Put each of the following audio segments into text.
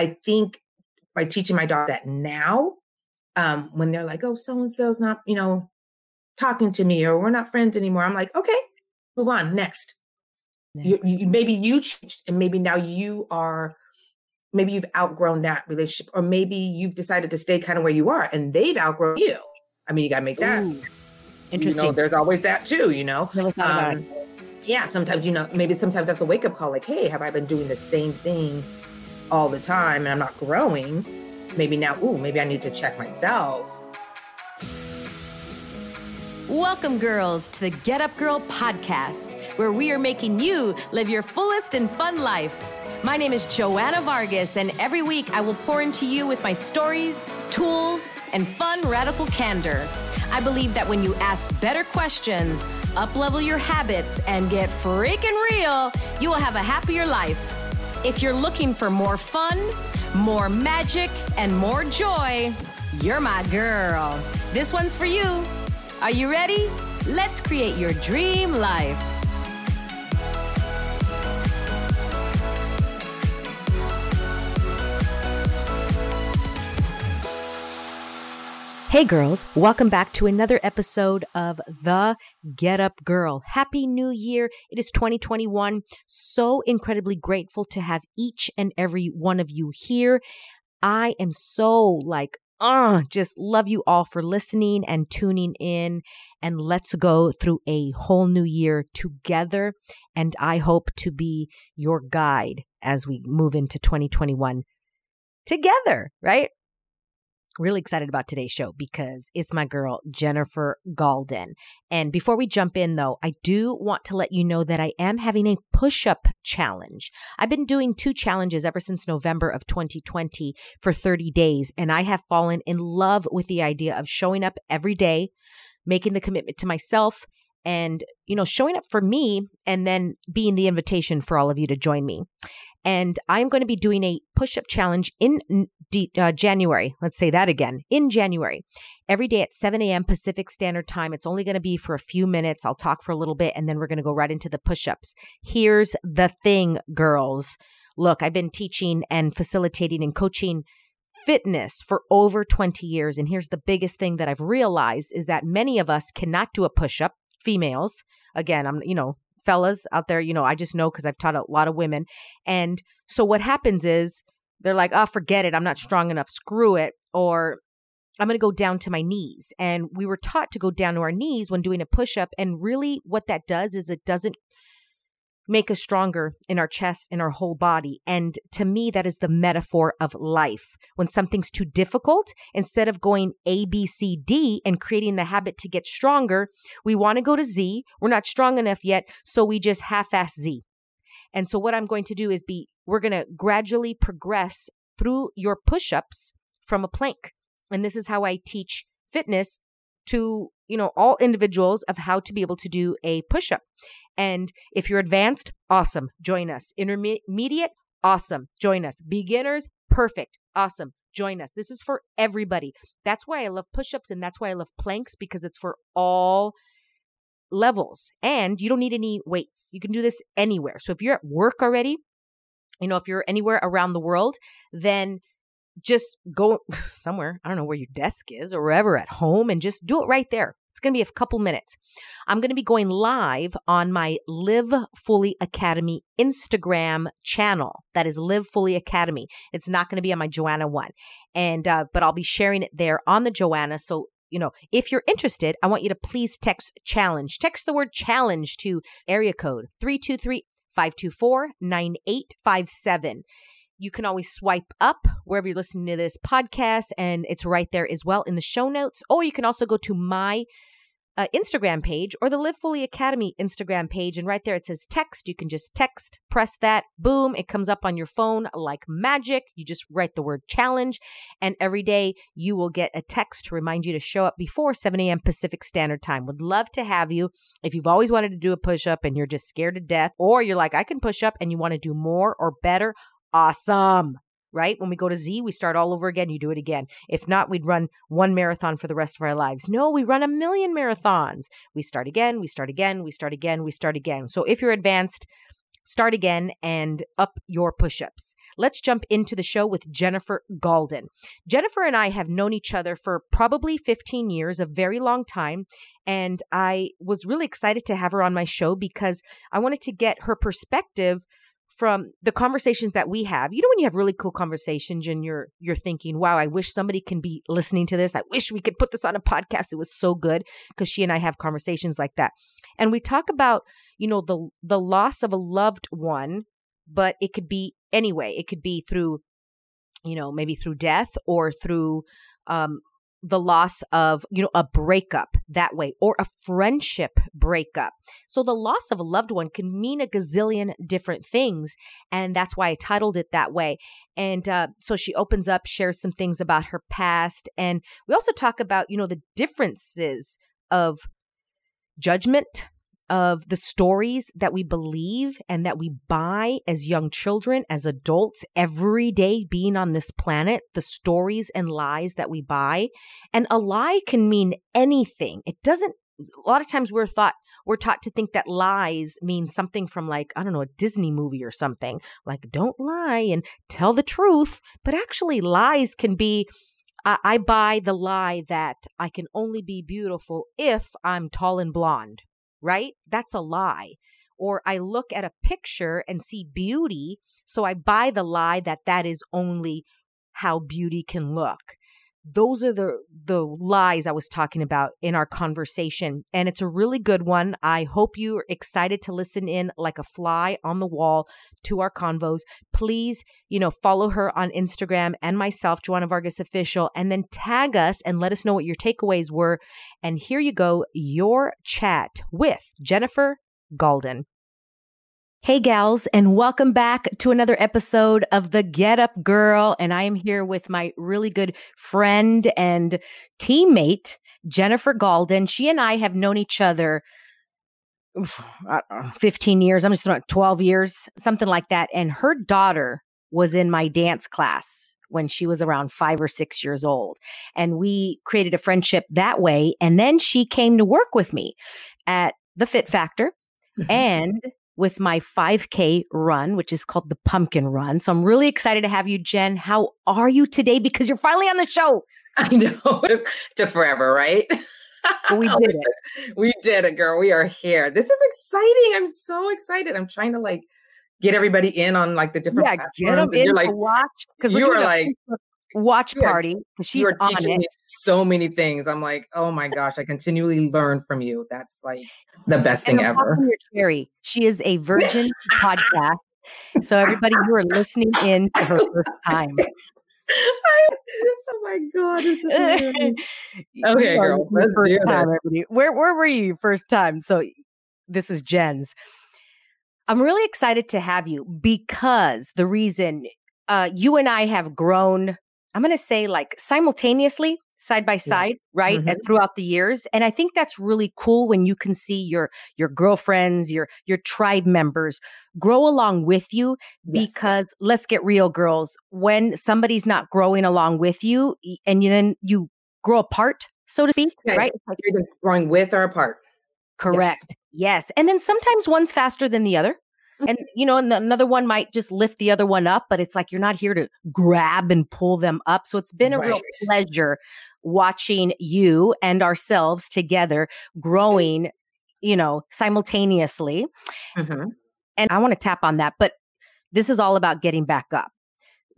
I think by teaching my daughter that now, um, when they're like, oh, so and so's not, you know, talking to me or we're not friends anymore, I'm like, okay, move on, next. next. You, you, maybe you changed and maybe now you are, maybe you've outgrown that relationship or maybe you've decided to stay kind of where you are and they've outgrown you. I mean, you got to make that. Ooh, interesting. You know, there's always that too, you know? Um, yeah, sometimes, you know, maybe sometimes that's a wake up call like, hey, have I been doing the same thing all the time and I'm not growing? Maybe now, ooh, maybe I need to check myself. Welcome, girls, to the Get Up Girl podcast, where we are making you live your fullest and fun life. My name is Joanna Vargas, and every week I will pour into you with my stories, tools, and fun radical candor. I believe that when you ask better questions, uplevel your habits, and get freaking real, you will have a happier life. If you're looking for more fun, more magic, and more joy, you're my girl. This one's for you. Are you ready? Let's create your dream life. Hey girls, welcome back to another episode of The Get Up Girl. Happy New Year. It is 2021. So incredibly grateful to have each and every one of you here. I am so like, uh, just love you all for listening and tuning in. And let's go through a whole new year together. And I hope to be your guide as we move into 2021 together, right? Really excited about today's show because it's my girl, Jennifer Gaulden. And before we jump in, though, I do want to let you know that I am having a push up challenge. I've been doing two challenges ever since November of 2020 for 30 days, and I have fallen in love with the idea of showing up every day, making the commitment to myself. And, you know, showing up for me and then being the invitation for all of you to join me. And I'm going to be doing a push up challenge in uh, January. Let's say that again in January, every day at 7 a.m. Pacific Standard Time. It's only going to be for a few minutes. I'll talk for a little bit and then we're going to go right into the push ups. Here's the thing, girls. Look, I've been teaching and facilitating and coaching fitness for over 20 years. And here's the biggest thing that I've realized is that many of us cannot do a push up, females. Again, I'm, you know, fellas out there, you know, I just know because I've taught a lot of women. And so what happens is they're like, oh, forget it. I'm not strong enough. Screw it. Or I'm going to go down to my knees. And we were taught to go down to our knees when doing a push up. And really, what that does is it doesn't make us stronger in our chest, in our whole body. And to me, that is the metaphor of life. When something's too difficult, instead of going A, B, C, D and creating the habit to get stronger, we want to go to Z. We're not strong enough yet, so we just half ass Z. And so, what I'm going to do is be, we're going to gradually progress through your push ups from a plank. And this is how I teach fitness to you know all individuals of how to be able to do a push up and if you're advanced, awesome, join us. Intermediate, awesome, join us. Beginners, perfect, awesome, join us. This is for everybody. That's why I love push ups and that's why I love planks because it's for all levels. And you don't need any weights. You can do this anywhere. So if you're at work already, you know, if you're anywhere around the world, then just go somewhere. I don't know where your desk is or wherever at home and just do it right there. It's going to be a couple minutes. I'm going to be going live on my Live Fully Academy Instagram channel. That is Live Fully Academy. It's not going to be on my Joanna one. And, uh, but I'll be sharing it there on the Joanna. So, you know, if you're interested, I want you to please text challenge. Text the word challenge to area code 323 524 9857. You can always swipe up wherever you're listening to this podcast, and it's right there as well in the show notes. Or you can also go to my uh, Instagram page or the Live Fully Academy Instagram page. And right there it says text. You can just text, press that, boom, it comes up on your phone like magic. You just write the word challenge, and every day you will get a text to remind you to show up before 7 a.m. Pacific Standard Time. Would love to have you. If you've always wanted to do a push up and you're just scared to death, or you're like, I can push up and you want to do more or better, awesome. Right? When we go to Z, we start all over again. You do it again. If not, we'd run one marathon for the rest of our lives. No, we run a million marathons. We start again, we start again, we start again, we start again. So if you're advanced, start again and up your push ups. Let's jump into the show with Jennifer Gaulden. Jennifer and I have known each other for probably 15 years, a very long time. And I was really excited to have her on my show because I wanted to get her perspective from the conversations that we have. You know when you have really cool conversations and you're you're thinking, "Wow, I wish somebody can be listening to this. I wish we could put this on a podcast. It was so good." Because she and I have conversations like that. And we talk about, you know, the the loss of a loved one, but it could be anyway. It could be through you know, maybe through death or through um, the loss of, you know, a breakup that way or a friendship breakup. So the loss of a loved one can mean a gazillion different things. And that's why I titled it that way. And uh, so she opens up, shares some things about her past. And we also talk about, you know, the differences of judgment of the stories that we believe and that we buy as young children, as adults, every day being on this planet, the stories and lies that we buy. And a lie can mean anything. It doesn't, a lot of times we're thought, we're taught to think that lies mean something from like, I don't know, a Disney movie or something. Like, don't lie and tell the truth. But actually, lies can be I, I, buy the lie that I can only be beautiful if I'm tall and blonde right? That's a lie. Or I look at a picture and see beauty, so I buy the lie that that is only how beauty can look. Those are the the lies I was talking about in our conversation and it's a really good one. I hope you're excited to listen in like a fly on the wall to our convos. Please, you know, follow her on Instagram and myself, Joanna Vargas official and then tag us and let us know what your takeaways were and here you go, your chat with Jennifer Gaulden. Hey, gals, and welcome back to another episode of The Get Up Girl. And I am here with my really good friend and teammate, Jennifer Gaulden. She and I have known each other 15 years, I'm just throwing 12 years, something like that. And her daughter was in my dance class when she was around five or six years old. And we created a friendship that way. And then she came to work with me at the Fit Factor mm-hmm. and with my 5K run, which is called the Pumpkin Run. So I'm really excited to have you, Jen. How are you today? Because you're finally on the show. I know. it took forever, right? we did it. We did it, girl. We are here. This is exciting. I'm so excited. I'm trying to like get everybody in on like the different yeah, get them in like, to watch because you are like watch party. She's you teaching me so many things. I'm like, oh my gosh, I continually learn from you. That's like the best thing ever. Cherry. She is a virgin podcast. So everybody you are listening in for her first time. oh my god! okay, girl. First time, where where were you first time? So this is Jen's. I'm really excited to have you because the reason uh, you and I have grown, I'm going to say like simultaneously, side by side, yeah. right? Mm-hmm. And throughout the years. And I think that's really cool when you can see your your girlfriends, your your tribe members grow along with you because yes. let's get real girls, when somebody's not growing along with you and you, then you grow apart, so to speak, yeah, right? Like you're growing with or apart. Correct. Yes. yes. And then sometimes one's faster than the other. And, you know, and the, another one might just lift the other one up, but it's like you're not here to grab and pull them up. So it's been a right. real pleasure watching you and ourselves together growing, you know, simultaneously. Mm-hmm. And I want to tap on that, but this is all about getting back up.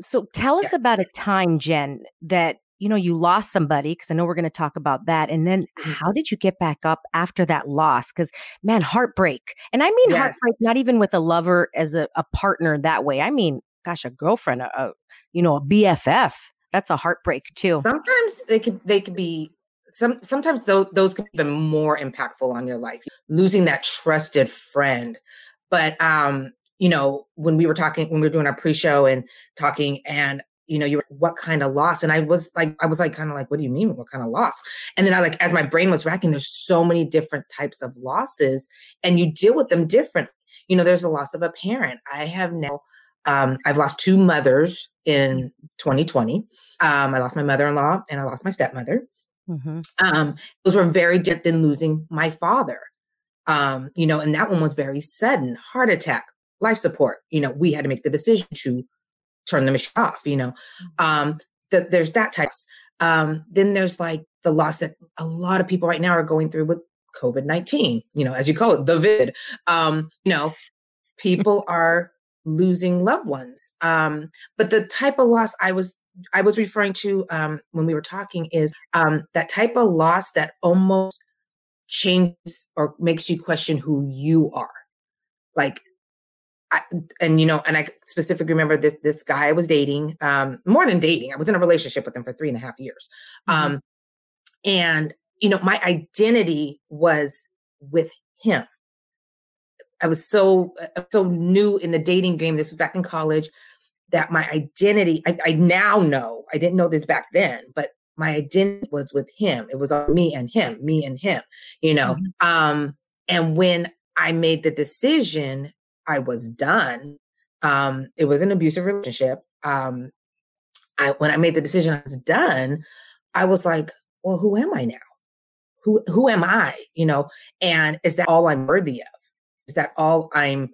So tell us yes. about a time, Jen, that you know, you lost somebody, because I know we're going to talk about that. And then mm-hmm. how did you get back up after that loss? Because, man, heartbreak. And I mean yes. heartbreak, not even with a lover as a, a partner that way. I mean, gosh, a girlfriend, a, a, you know, a BFF. That's a heartbreak too. Sometimes they could they could be some sometimes those those can be even more impactful on your life. Losing that trusted friend. But um, you know, when we were talking when we were doing our pre-show and talking and you know, you were, what kind of loss? And I was like, I was like, kind of like, what do you mean? What kind of loss? And then I like, as my brain was racking, there's so many different types of losses and you deal with them different. You know, there's a loss of a parent. I have now, um, I've lost two mothers in 2020. Um, I lost my mother-in-law and I lost my stepmother. Mm-hmm. Um, those were very different than losing my father. Um, you know, and that one was very sudden, heart attack, life support. You know, we had to make the decision to turn the machine off, you know. Mm-hmm. Um, that there's that type. Um, then there's like the loss that a lot of people right now are going through with COVID 19, you know, as you call it, the vid. Um, you know, people are losing loved ones. Um, but the type of loss I was I was referring to um, when we were talking is um, that type of loss that almost changes or makes you question who you are. Like, I, and you know, and I specifically remember this this guy I was dating, um, more than dating. I was in a relationship with him for three and a half years, mm-hmm. um, and you know, my identity was with him. I was so uh, so new in the dating game. This was back in college that my identity, I, I, now know, I didn't know this back then, but my identity was with him. It was all me and him, me and him, you know. Mm-hmm. Um, and when I made the decision, I was done. Um, it was an abusive relationship. Um, I when I made the decision I was done, I was like, well, who am I now? Who who am I? You know, and is that all I'm worthy of? Is that all I'm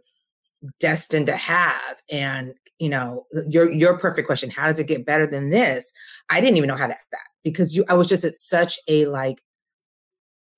destined to have? And you know, your your perfect question, how does it get better than this? I didn't even know how to ask that because you I was just at such a like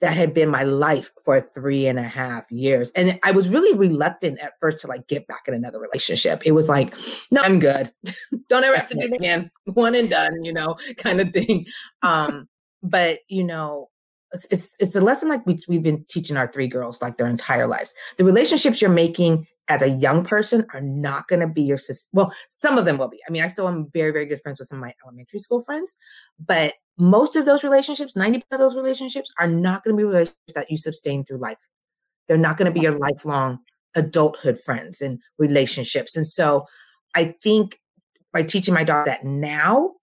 that had been my life for three and a half years. And I was really reluctant at first to like get back in another relationship. It was like, no, I'm good. Don't ever have to do it again. One and done, you know, kind of thing. Um, but you know, it's, it's, it's a lesson like we, we've been teaching our three girls like their entire lives. The relationships you're making as a young person are not going to be your sister. Well, some of them will be. I mean, I still am very, very good friends with some of my elementary school friends, but most of those relationships, 90% of those relationships are not going to be relationships that you sustain through life. They're not going to be your lifelong adulthood friends and relationships. And so I think by teaching my daughter that now,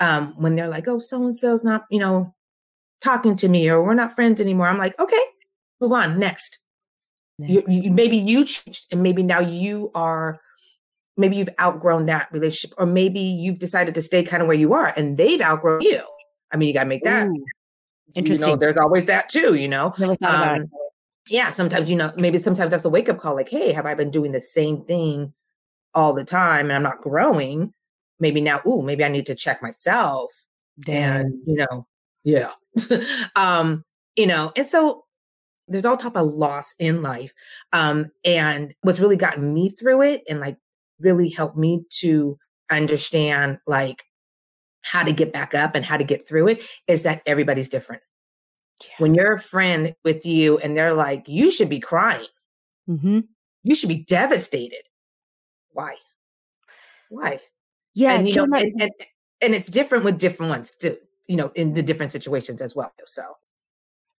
um, when they're like, oh, so and so's not, you know, talking to me or we're not friends anymore, I'm like, okay, move on, next you, you, maybe you changed and maybe now you are maybe you've outgrown that relationship or maybe you've decided to stay kind of where you are and they've outgrown you i mean you got to make that Ooh, interesting you know, there's always that too you know um, yeah sometimes you know maybe sometimes that's a wake up call like hey have i been doing the same thing all the time and i'm not growing maybe now ooh maybe i need to check myself Damn. and you know yeah um you know and so there's all type of loss in life. Um, and what's really gotten me through it and like really helped me to understand like how to get back up and how to get through it is that everybody's different. Yeah. When you're a friend with you and they're like, you should be crying. Mm-hmm. You should be devastated. Why? Why? Yeah. And, you know, and, and, and it's different with different ones too, you know, in the different situations as well. So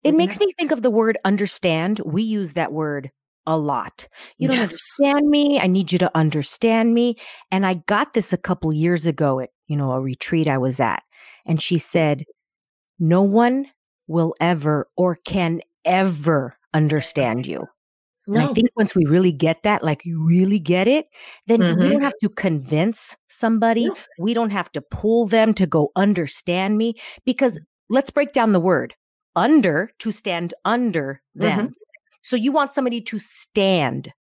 it makes me think of the word understand. We use that word a lot. You don't yes. understand me. I need you to understand me. And I got this a couple years ago at, you know, a retreat I was at. And she said, No one will ever or can ever understand you. No. And I think once we really get that, like you really get it, then mm-hmm. we don't have to convince somebody. No. We don't have to pull them to go understand me because let's break down the word under to stand under them. Mm-hmm. So you want somebody to stand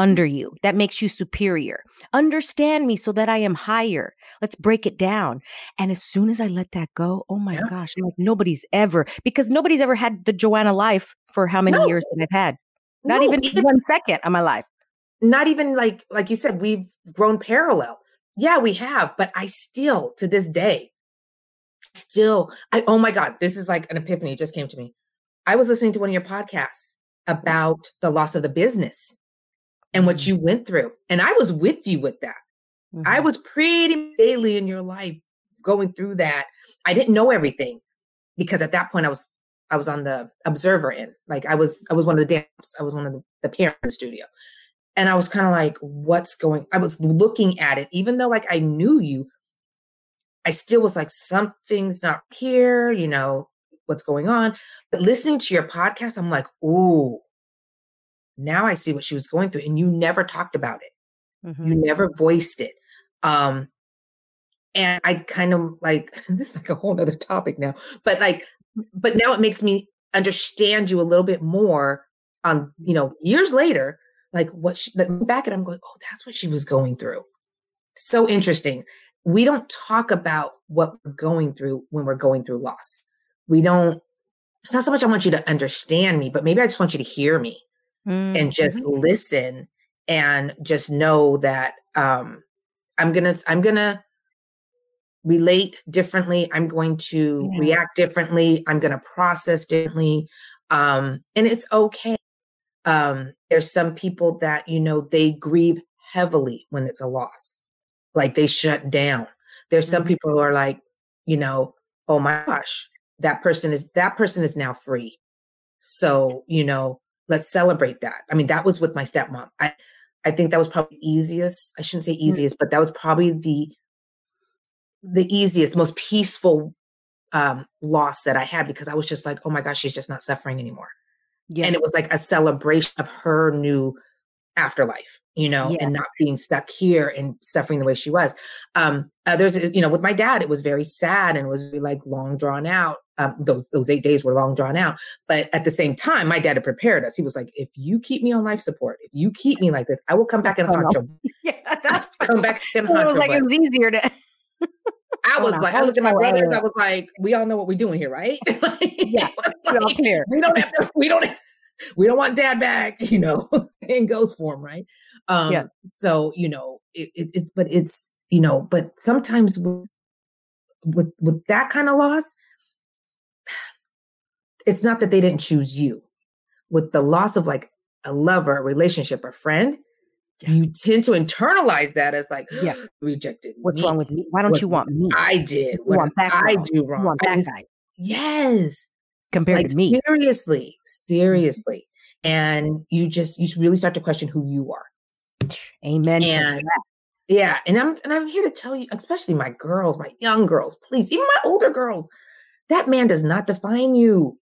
under you. That makes you superior. Understand me so that I am higher. Let's break it down. And as soon as I let that go, oh my yeah. gosh, like nobody's ever, because nobody's ever had the Joanna life for how many no. years that I've had. Not no, even, even one second of my life. Not even like, like you said, we've grown parallel. Yeah, we have, but I still to this day still, I oh my God, this is like an epiphany. Just came to me. I was listening to one of your podcasts about the loss of the business and what mm-hmm. you went through. And I was with you with that. Mm-hmm. I was pretty daily in your life going through that. I didn't know everything because at that point I was I was on the observer end. Like I was I was one of the dams. I was one of the, the parents in the studio. And I was kind of like, what's going I was looking at it, even though like I knew you, I still was like, something's not here, you know, what's going on. But listening to your podcast, I'm like, ooh, now I see what she was going through. And you never talked about it. Mm-hmm. You never voiced it. Um, and I kind of like this is like a whole other topic now, but like, but now it makes me understand you a little bit more on, you know, years later like what she, like, back and I'm going, oh, that's what she was going through. So interesting. We don't talk about what we're going through when we're going through loss. We don't, it's not so much I want you to understand me, but maybe I just want you to hear me mm-hmm. and just listen and just know that um I'm gonna, I'm gonna relate differently. I'm going to yeah. react differently. I'm going to process differently. Um, and it's okay. Um, there's some people that, you know, they grieve heavily when it's a loss, like they shut down. There's some mm-hmm. people who are like, you know, oh my gosh, that person is, that person is now free. So, you know, let's celebrate that. I mean, that was with my stepmom. I, I think that was probably easiest. I shouldn't say mm. easiest, but that was probably the the easiest, most peaceful um, loss that I had because I was just like, oh my gosh, she's just not suffering anymore. Yeah. And it was like a celebration of her new afterlife, you know, yeah. and not being stuck here and suffering the way she was. Um, others, you know, with my dad, it was very sad and was like long drawn out. Um, those those eight days were long drawn out, but at the same time, my dad had prepared us. He was like, "If you keep me on life support, if you keep me like this, I will come back and haunt you." Yeah, that's come back and haunt It was like it was easier to I was like, I looked at my brothers. I was like, we all know what we're doing here, right? yeah, we all care. We don't have to. We don't. We don't want dad back, you know, in ghost form, right? Um, yeah. So you know, it, it, it's but it's you know, but sometimes with with with that kind of loss, it's not that they didn't choose you. With the loss of like a lover, a relationship, a friend, you tend to internalize that as like yeah. rejected. What's me. wrong with me? Why don't What's you want me? I did. What want I do wrong? You want that guy? Yes. Compared like, to me. Seriously. Mm-hmm. Seriously. And you just you really start to question who you are. Amen. And yeah, and I'm and I'm here to tell you, especially my girls, my young girls, please, even my older girls, that man does not define you.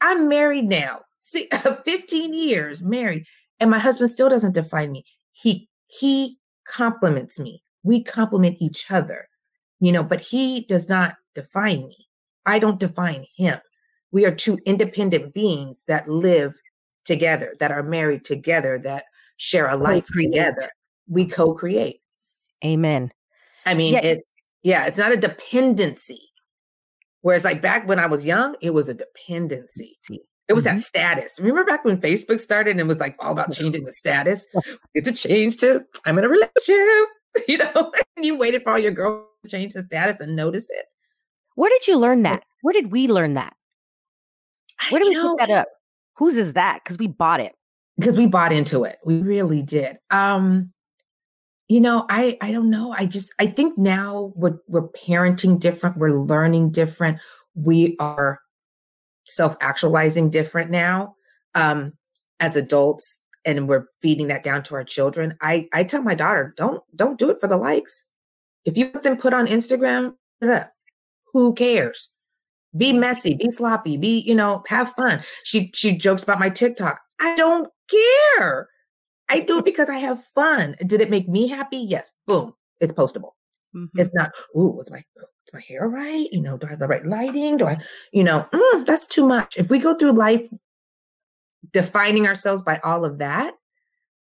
I'm married now, uh, 15 years married, and my husband still doesn't define me. He he compliments me. We compliment each other you know but he does not define me. I don't define him. We are two independent beings that live together that are married together that share a life together. We co-create. Amen. I mean yeah. it's yeah it's not a dependency whereas like back when i was young it was a dependency it was mm-hmm. that status. Remember back when Facebook started and it was like all about changing the status? It's a change to I'm in a relationship, you know, and you waited for all your girls to change the status and notice it. Where did you learn that? Where did we learn that? Where did we know, pick that up? Whose is that? Because we bought it. Because we bought into it. We really did. Um, you know, I I don't know. I just I think now we're we're parenting different, we're learning different. We are self actualizing different now um, as adults and we're feeding that down to our children i i tell my daughter don't don't do it for the likes if you let them put on instagram who cares be messy be sloppy be you know have fun she she jokes about my tiktok i don't care i do it because i have fun did it make me happy yes boom it's postable mm-hmm. it's not ooh was my my hair right? You know, do I have the right lighting? Do I, you know, mm, that's too much. If we go through life defining ourselves by all of that,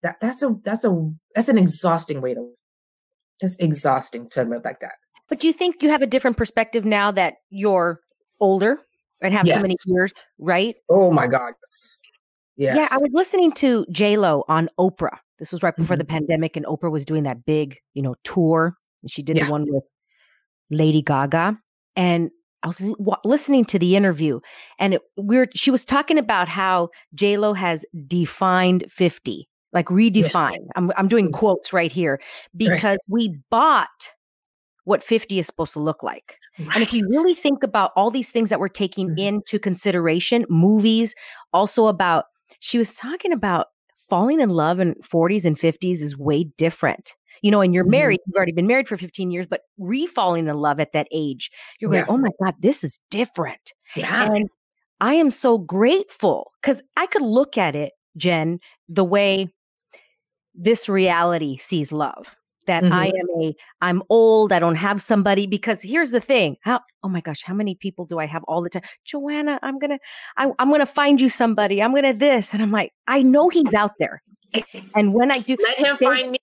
that that's a that's a that's an exhausting way to live. It's exhausting to live like that. But do you think you have a different perspective now that you're older and have yes. so many years, right? Oh my God. Yes. Yeah, I was listening to J Lo on Oprah. This was right before mm-hmm. the pandemic, and Oprah was doing that big, you know, tour. And she did yeah. the one with Lady Gaga, and I was l- listening to the interview, and it, we are she was talking about how J Lo has defined fifty, like redefined. Yeah. I'm I'm doing mm. quotes right here because right. we bought what 50 is supposed to look like. Right. And if you really think about all these things that we're taking mm-hmm. into consideration, movies, also about, she was talking about falling in love in 40s and 50s is way different you know, and you're mm-hmm. married, you've already been married for 15 years, but refalling in love at that age, you're going, oh my God, this is different. Yeah. And I am so grateful because I could look at it, Jen, the way this reality sees love. That mm-hmm. I am a, I'm old, I don't have somebody because here's the thing. How, oh my gosh, how many people do I have all the time? Joanna, I'm gonna, I, I'm gonna find you somebody. I'm gonna this, and I'm like, I know he's out there. And when I do, let him find me.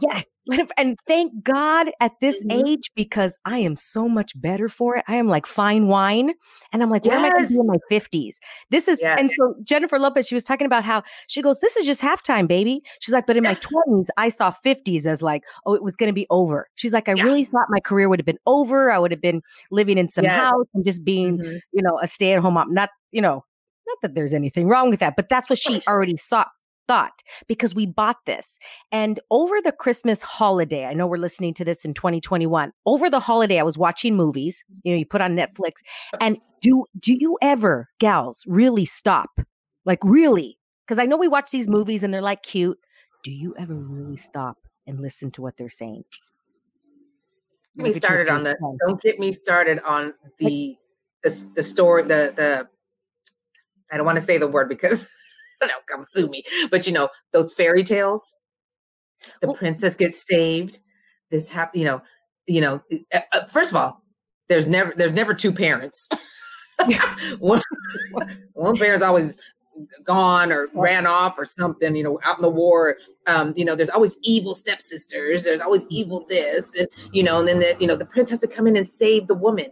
yeah. And thank God at this mm-hmm. age because I am so much better for it. I am like fine wine. And I'm like, what yes. am I going to do in my 50s? This is, yes. and so Jennifer Lopez, she was talking about how she goes, this is just halftime, baby. She's like, but in my 20s, I saw 50s as like, oh, it was going to be over. She's like, I yeah. really thought my career would have been over. I would have been living in some yes. house and just being, mm-hmm. you know, a stay at home mom. Not, you know, not that there's anything wrong with that, but that's what she already saw thought because we bought this. And over the Christmas holiday, I know we're listening to this in 2021. Over the holiday, I was watching movies, you know, you put on Netflix. And do do you ever, gals, really stop? Like really? Because I know we watch these movies and they're like cute. Do you ever really stop and listen to what they're saying? Get me started on the don't get me started on the the, the story the the I don't want to say the word because no, come sue me. But you know, those fairy tales, the well, princess gets saved. This happen, you know, you know. Uh, uh, first of all, there's never there's never two parents. one, one parent's always gone or ran off or something, you know, out in the war. Um, you know, there's always evil stepsisters. There's always evil this, and you know, and then the you know the prince has to come in and save the woman.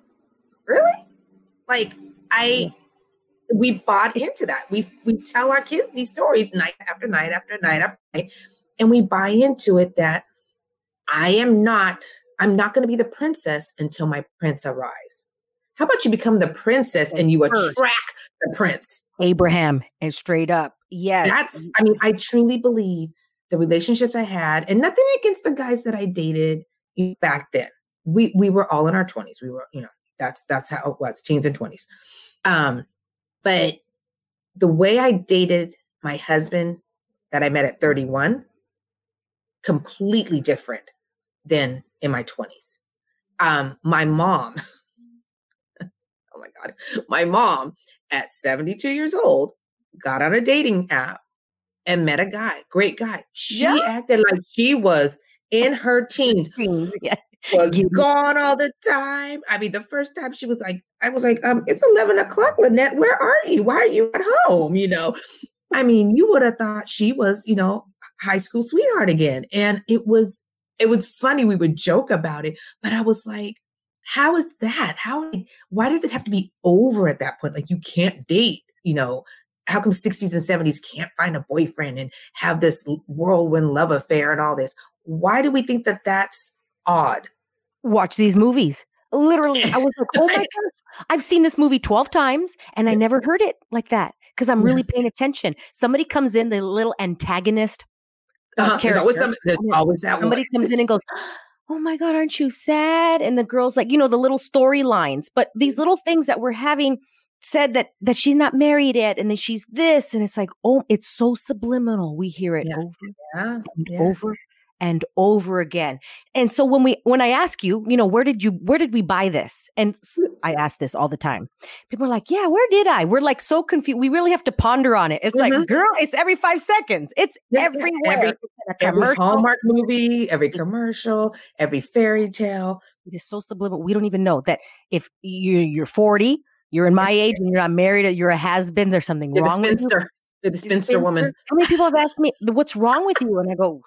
Really? Like I we bought into that. We we tell our kids these stories night after night after night after night, and we buy into it that I am not. I'm not going to be the princess until my prince arrives. How about you become the princess and you attract the prince? Abraham and straight up, yes. That's. I mean, I truly believe the relationships I had, and nothing against the guys that I dated back then. We we were all in our twenties. We were, you know, that's that's how it was, teens and twenties. Um, but the way I dated my husband that I met at 31, completely different than in my 20s. Um, my mom, oh my God, my mom at 72 years old got on a dating app and met a guy, great guy. She yeah. acted like she was in her teens. Yeah was you. gone all the time. I mean, the first time she was like, I was like, um, it's 11 o'clock, Lynette. Where are you? Why are you at home? You know, I mean, you would have thought she was, you know, high school sweetheart again. And it was, it was funny. We would joke about it, but I was like, how is that? How, why does it have to be over at that point? Like, you can't date, you know, how come 60s and 70s can't find a boyfriend and have this whirlwind love affair and all this? Why do we think that that's odd. Watch these movies. Literally, I was like, oh my gosh, I've seen this movie 12 times and I never heard it like that because I'm really paying attention. Somebody comes in, the little antagonist. Uh, uh-huh. There's always, some, there's always that Somebody one. comes in and goes, oh my God, aren't you sad? And the girl's like, you know, the little storylines, but these little things that we're having said that that she's not married yet and then she's this and it's like oh it's so subliminal we hear it yeah. over yeah. and yeah. over and over again. And so when we when I ask you, you know, where did you where did we buy this? And I ask this all the time. People are like, "Yeah, where did I?" We're like so confused. We really have to ponder on it. It's mm-hmm. like, "Girl, it's every 5 seconds. It's everywhere." Every, every Hallmark movie, every commercial, every fairy tale. It is so subliminal. We don't even know that if you you're 40, you're in my age and you're not married, you're a has been, there's something you're wrong with you the spinster woman. How many people have asked me, "What's wrong with you?" And I go,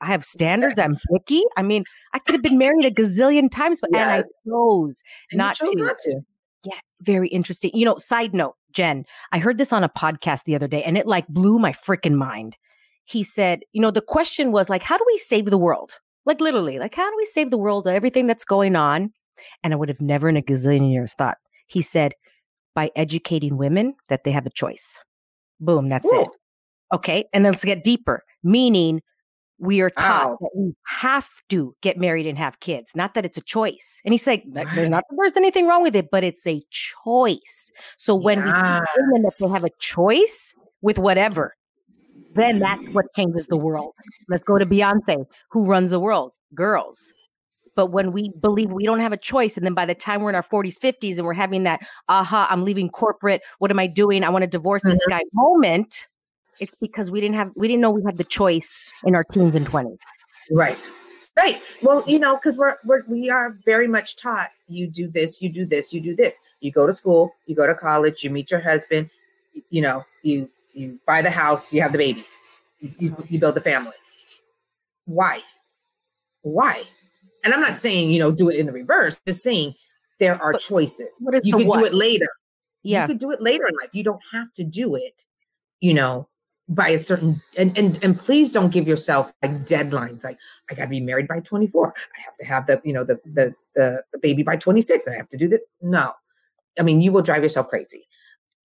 "I have standards. I'm picky. I mean, I could have been married a gazillion times, but yes. and I chose, and not, chose to. not to. Yeah, very interesting. You know, side note, Jen, I heard this on a podcast the other day, and it like blew my freaking mind. He said, you know, the question was like, how do we save the world? Like literally, like how do we save the world? Everything that's going on, and I would have never in a gazillion years thought. He said, by educating women that they have a choice. Boom, that's Ooh. it. Okay. And then let's get deeper, meaning we are taught that we have to get married and have kids, not that it's a choice. And he's like, there's not there's anything wrong with it, but it's a choice. So when yes. we them that they have a choice with whatever, then that's what changes the world. Let's go to Beyonce, who runs the world, girls. But when we believe we don't have a choice, and then by the time we're in our 40s, 50s, and we're having that, aha, I'm leaving corporate. What am I doing? I want to divorce mm-hmm. this guy moment. It's because we didn't have, we didn't know we had the choice in our teens and 20s. Right. Right. Well, you know, because we're, we're we are very much taught you do this, you do this, you do this. You go to school, you go to college, you meet your husband, you know, you you buy the house, you have the baby. you, you build the family. Why? Why? And I'm not saying, you know, do it in the reverse, just saying there are choices. You could do it later. Yeah. You could do it later in life. You don't have to do it, you know, by a certain and and and please don't give yourself like deadlines like I got to be married by 24. I have to have the, you know, the the the, the baby by 26. I have to do that. No. I mean, you will drive yourself crazy.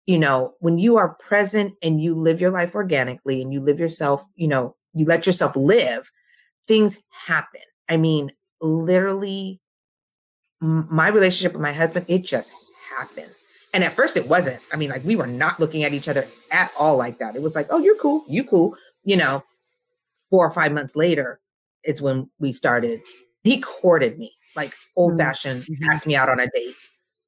You know, when you are present and you live your life organically and you live yourself, you know, you let yourself live, things happen. I mean, literally my relationship with my husband, it just happened. And at first it wasn't. I mean, like we were not looking at each other at all like that. It was like, oh, you're cool, you cool. You know, four or five months later is when we started. He courted me, like old fashioned, mm-hmm. asked me out on a date.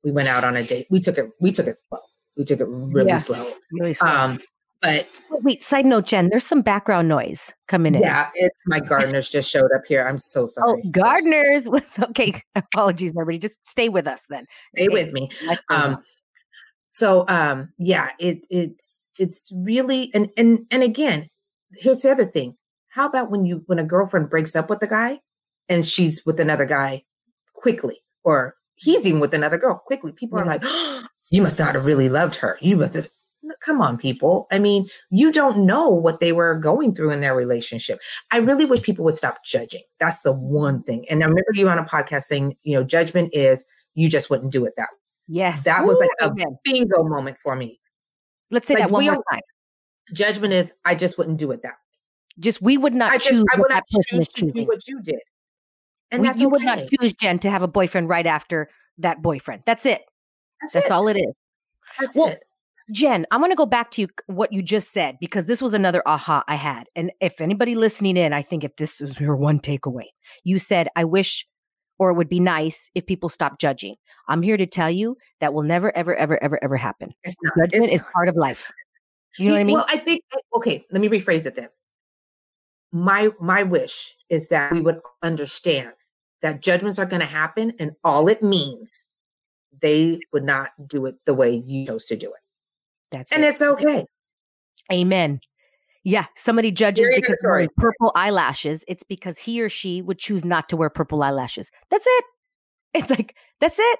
We went out on a date. We took it, we took it slow. We took it really yeah, slow. Really slow. Um, but wait, side note, Jen, there's some background noise coming in. Yeah, it's my gardeners just showed up here. I'm so oh, sorry. Oh, gardeners. okay. Apologies, everybody. Just stay with us then. Stay okay. with me. Um, so um, yeah, it it's it's really and and and again, here's the other thing. How about when you when a girlfriend breaks up with a guy and she's with another guy quickly, or he's even with another girl quickly? People are like, oh, "You must not have really loved her. You must have." Come on people. I mean you don't know what they were going through in their relationship. I really wish people would stop judging. That's the one thing. And i remember you on a podcast saying you know judgment is you just wouldn't do it that way. Yes. That Ooh, was like a bingo moment for me. Let's say like, that one more time. Judgment is i just wouldn't do it that way. just we would not I choose just, I would not choose to do what you did. And we, that's you okay. would not choose jen to have a boyfriend right after that boyfriend. That's it. That's, that's it. all it is. That's well, it Jen, I'm going to go back to you, what you just said because this was another aha I had. And if anybody listening in, I think if this is your one takeaway, you said, I wish or it would be nice if people stop judging. I'm here to tell you that will never, ever, ever, ever, ever happen. Not, Judgment is part of life. You know what I mean? Well, I think eh, okay. Let me rephrase it then. My my wish is that we would understand that judgments are going to happen, and all it means they would not do it the way you chose to do it. That's and it. it's okay. Amen. Yeah, somebody judges because wearing purple eyelashes. It's because he or she would choose not to wear purple eyelashes. That's it. It's like that's it.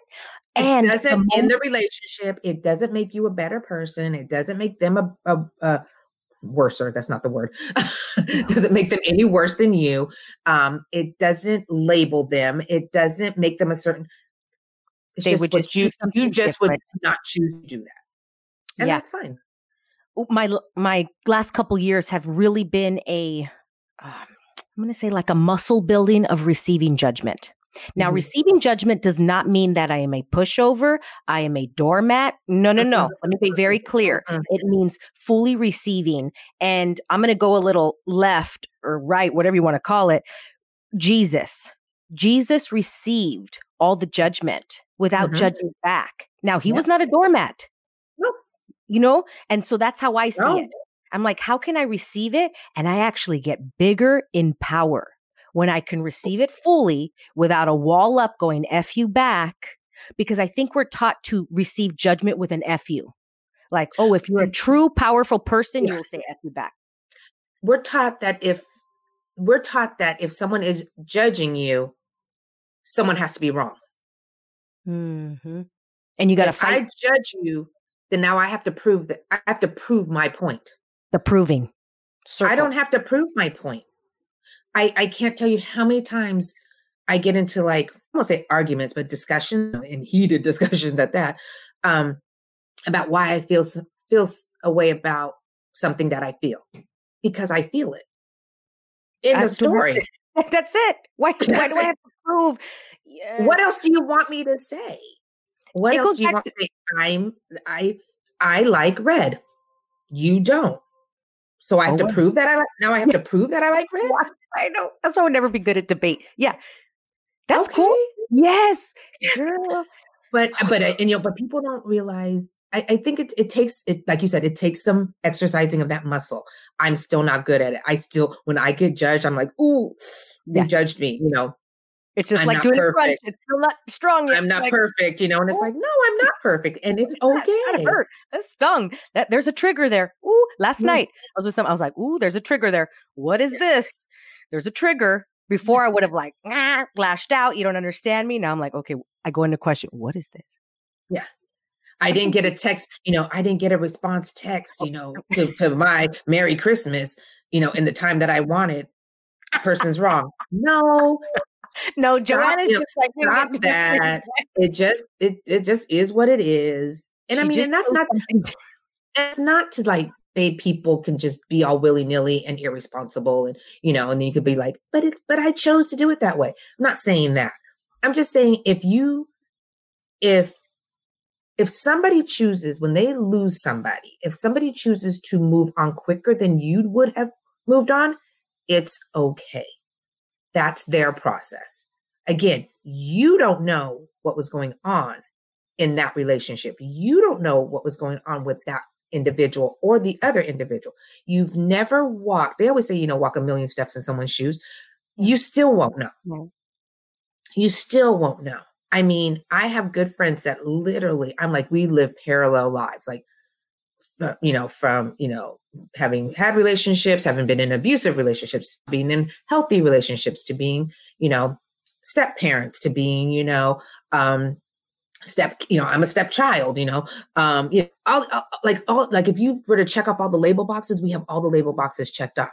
And it doesn't the moment- in the relationship. It doesn't make you a better person. It doesn't make them a, a, a worser. That's not the word. it doesn't make them any worse than you. Um, it doesn't label them. It doesn't make them a certain. It's they would just you, you just different. would not choose to do that and yeah. that's fine. My my last couple years have really been a am going to say like a muscle building of receiving judgment. Now, mm-hmm. receiving judgment does not mean that I am a pushover, I am a doormat. No, no, no. Let me be very clear. Mm-hmm. It means fully receiving. And I'm going to go a little left or right, whatever you want to call it. Jesus. Jesus received all the judgment without mm-hmm. judging back. Now, he yep. was not a doormat you know? And so that's how I see it. I'm like, how can I receive it? And I actually get bigger in power when I can receive it fully without a wall up going F you back. Because I think we're taught to receive judgment with an F you. Like, oh, if you're a true powerful person, you will say F you back. We're taught that if we're taught that if someone is judging you, someone has to be wrong. Mm-hmm. And you got to fight. I judge you, then now I have to prove that I have to prove my point. The proving. Circle. I don't have to prove my point. I I can't tell you how many times I get into like I won't say arguments, but discussion and heated discussions at that um, about why I feel feel a way about something that I feel because I feel it. In the story. That's it. Why, why do I have to prove? Yes. What else do you want me to say? What it else do you want to say? I'm I I like red. You don't. So I have oh, to prove that I like now I have yeah. to prove that I like red. I know. That's why I would never be good at debate. Yeah. That's okay. cool. Yes. Girl. But but uh, and you know, but people don't realize I, I think it it takes it like you said, it takes some exercising of that muscle. I'm still not good at it. I still when I get judged, I'm like, ooh, they yeah. judged me, you know. It's just I'm like doing a crunch. It's still not strong yet. I'm not Like, perfect, you know, and it's Oh. like, no, I'm not perfect, and it's that, that okay. hurt. That stung. That there's a trigger there. Ooh, last Mhm. night I was with some. I was like, ooh, there's a trigger there. What is this? There's a trigger. Before I would have like "Ah," lashed out. You don't understand me. Now I'm like, okay. I go into question. What is this? Yeah. I didn't get a text, you know, I didn't get a response text, you know, to, to my Merry Christmas, you know, in the time that I wanted. Person's wrong. No, No, Stop, Joanna's you know, just like stop that. it just it it just is what it is. And I mean, and that's not to- that's not to like say people can just be all willy-nilly and irresponsible and you know, and then you could be like, but it's but I chose to do it that way. I'm not saying that. I'm just saying if you if if somebody chooses when they lose somebody, if somebody chooses to move on quicker than you would have moved on, it's okay. That's their process. Again, you don't know what was going on in that relationship. You don't know what was going on with that individual or the other individual. You've never walked, they always say, you know, walk a million steps in someone's shoes. You still won't know. No. You still won't know. I mean, I have good friends that literally, I'm like, we live parallel lives. Like, you know, from, you know, having had relationships, having been in abusive relationships, being in healthy relationships, to being, you know, step parents, to being, you know, um, step, you know, I'm a stepchild, you know, um, you know, all, all- like all, like if you were to check off all the label boxes, we have all the label boxes checked off,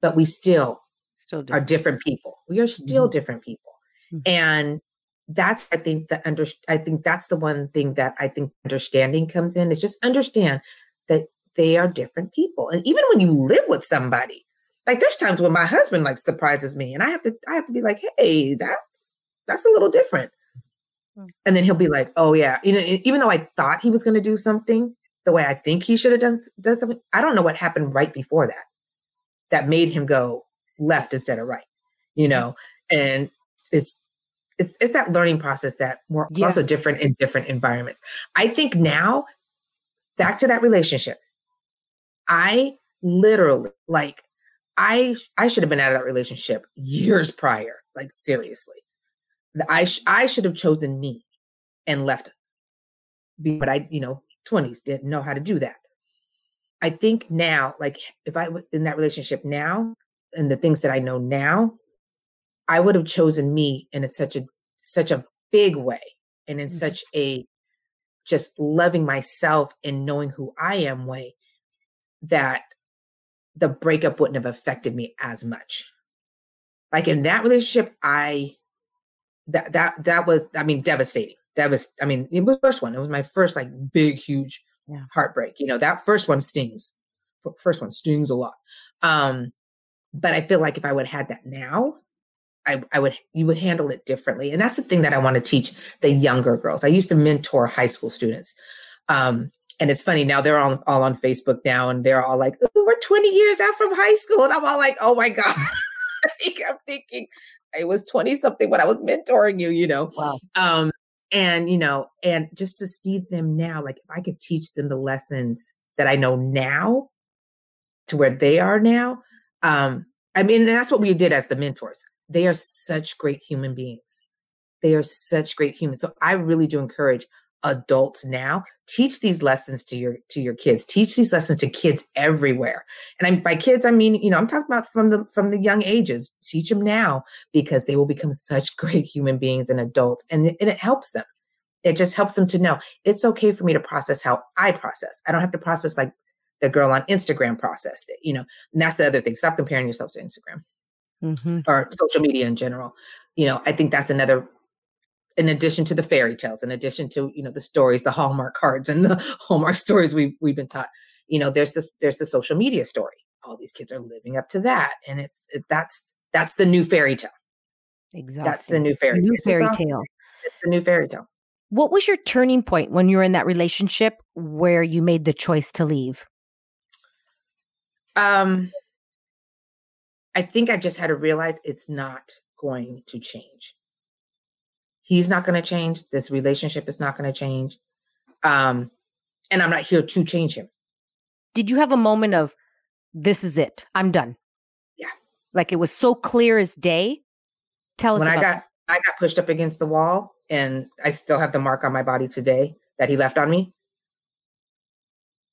but we still Still are different. different people. We are still Mhm. different people. Mhm. And that's I think the under I think that's the one thing that I think understanding comes in is just understand that they are different people. And even when you live with somebody, like there's times when my husband like surprises me and I have to I have to be like, "Hey, that's that's a little different." Mm. And then he'll be like, "Oh yeah, you know, even though I thought he was going to do something the way I think he should have done done something, I don't know what happened right before that that made him go left instead of right you know and it's it's it's that learning process that we're Yeah. also different in different environments i think now back to that relationship. I literally like i i should have been out of that relationship years prior like seriously. The- i sh- i should have chosen me and left Be- but i you know 20s didn't know how to do that. I think now like if i was in that relationship now and the things that I know now, I would have chosen me in a, such a such a big way and in Mhm. such a just loving myself and knowing who I am way that the breakup wouldn't have affected me as much. Like in that relationship, I that that that was I mean devastating. That was I mean it was the first one. It was my first like big huge Yeah. heartbreak. You know that first one stings. First one stings a lot. Um, but I feel like if I would have had that now, I, I would you would handle it differently. And that's the thing that I want to teach the younger girls. I used to mentor high school students. Um, and it's funny now they're all, all on Facebook now and they're all like, we're 20 years out from high school. And I'm all like, oh my God. I'm thinking I was 20 something when I was mentoring you, you know. Wow. Um, and you know, and just to see them now, like if I could teach them the lessons that I know now to where they are now, um, I mean, and that's what we did as the mentors. They are such great human beings. They are such great humans. So I really do encourage adults now teach these lessons to your to your kids. Teach these lessons to kids everywhere. And I'm by kids, I mean, you know, I'm talking about from the from the young ages. Teach them now because they will become such great human beings and adults, and and it helps them. It just helps them to know it's okay for me to process how I process. I don't have to process like the girl on Instagram processed it, you know. And that's the other thing. Stop comparing yourself to Instagram Mhm. or social media in general. You know, I think that's another in addition to the fairy tales, in addition to, you know, the stories, the Hallmark cards and the Hallmark stories we've we've been taught, you know, there's this there's the social media story. All these kids are living up to that. And it's it, that's that's the new fairy tale. Exactly, That's the new fairy new fairy exhausting. tale. It's the new fairy tale. What was your turning point when you were in that relationship where you made the choice to leave? Um I think I just had to realize it's not going to change. He's not going to change. This relationship is not going to change. Um, and I'm not here to change him. Did you have a moment of this is it? I'm done. Yeah. Like it was so clear as day. Tell us When I got that. I got pushed up against the wall and I still have the mark on my body today that he left on me.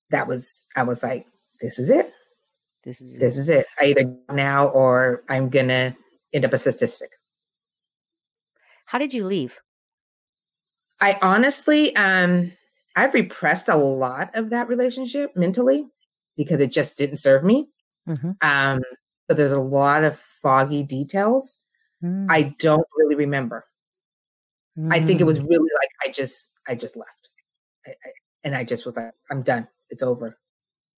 That was I was like, this is it. This is This is it. I either now or I'm gonna end up a statistic. How did you leave? I honestly, um, I've repressed a lot of that relationship mentally because it just didn't serve me. Mhm. Um, so there's a lot of foggy details. Mm, I don't really remember. I think it was mm. really like I just I just left, I, I, and I just was like, I'm done. It's over,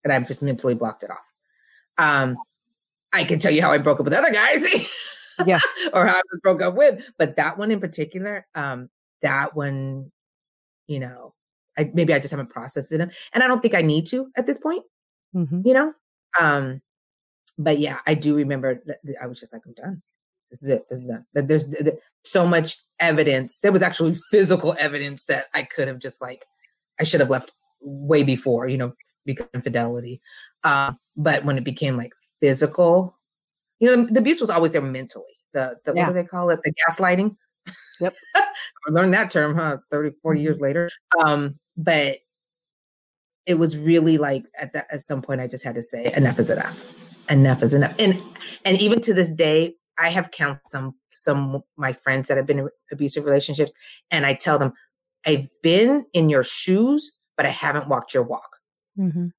and I've just mentally blocked it off. Um, I can tell you how I broke up with other guys, Yeah. or how I broke up with, but that one in particular, um, that one, you know, I maybe I just haven't processed it, and I don't think I need to at this point, Mhm. you know. Um, but yeah, I do remember I was just like, I'm done. This is it. This is done. That there's th- th- so much evidence. There was actually physical evidence that I could have just like, I should have left way before, you know, because of infidelity. Um, but when it became like physical, you know, the abuse was always there mentally. The the Yeah. what do they call it? The gaslighting. Yep. I learned that term, huh? 30, 40 years later. Um, but it was really like at that at some point I just had to say enough is enough. Enough is enough. And and even to this day, I have counted some some of my friends that have been in abusive relationships, and I tell them, I've been in your shoes, but I haven't walked your walk. Mhm.